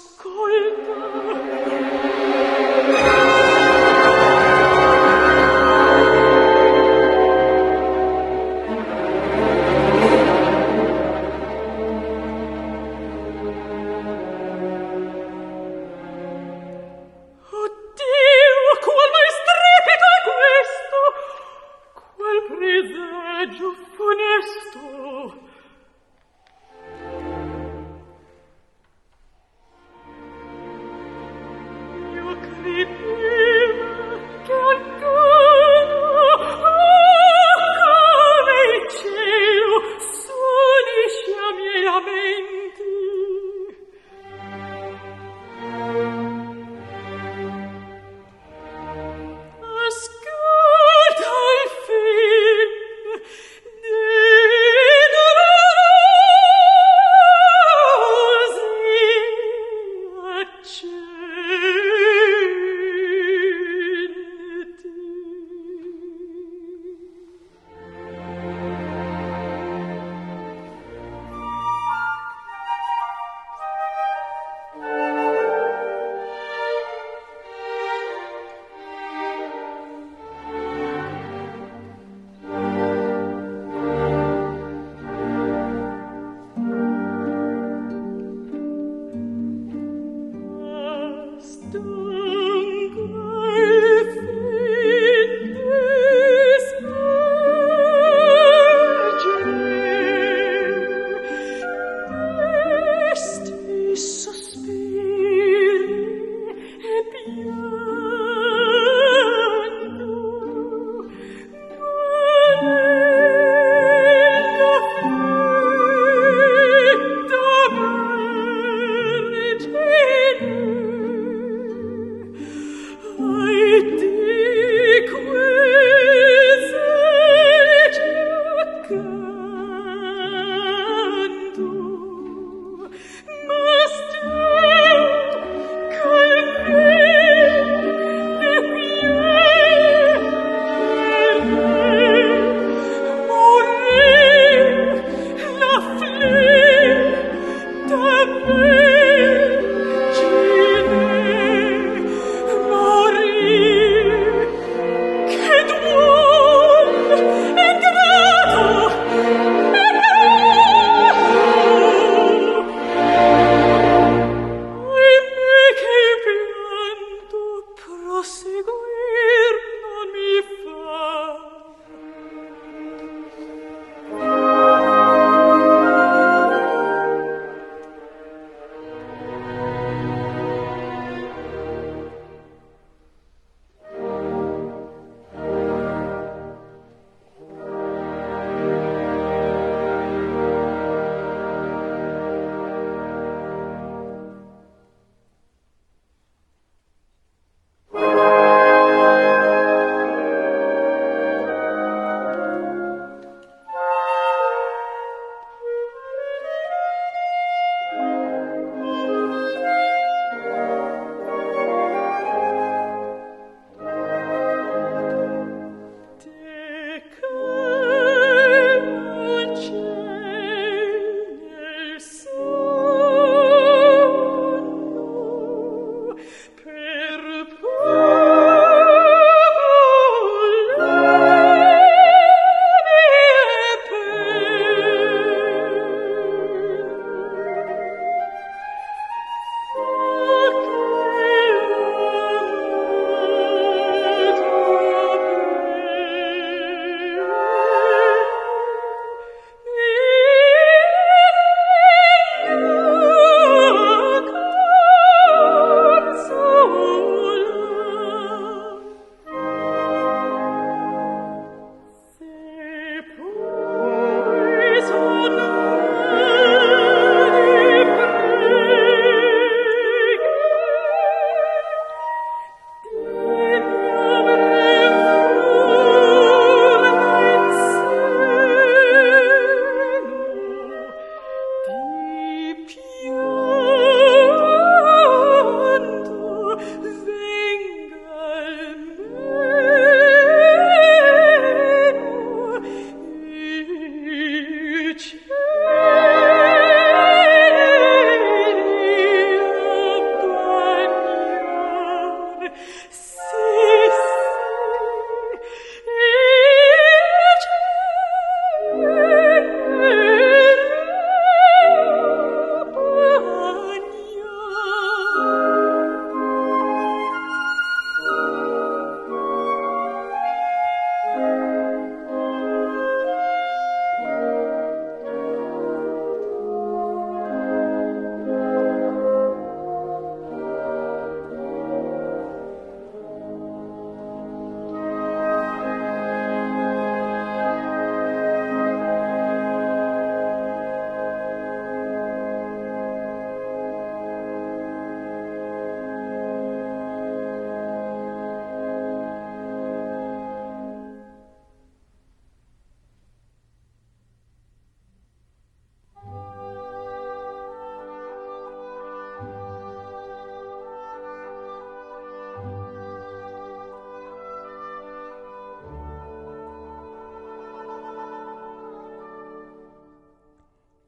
ascolta.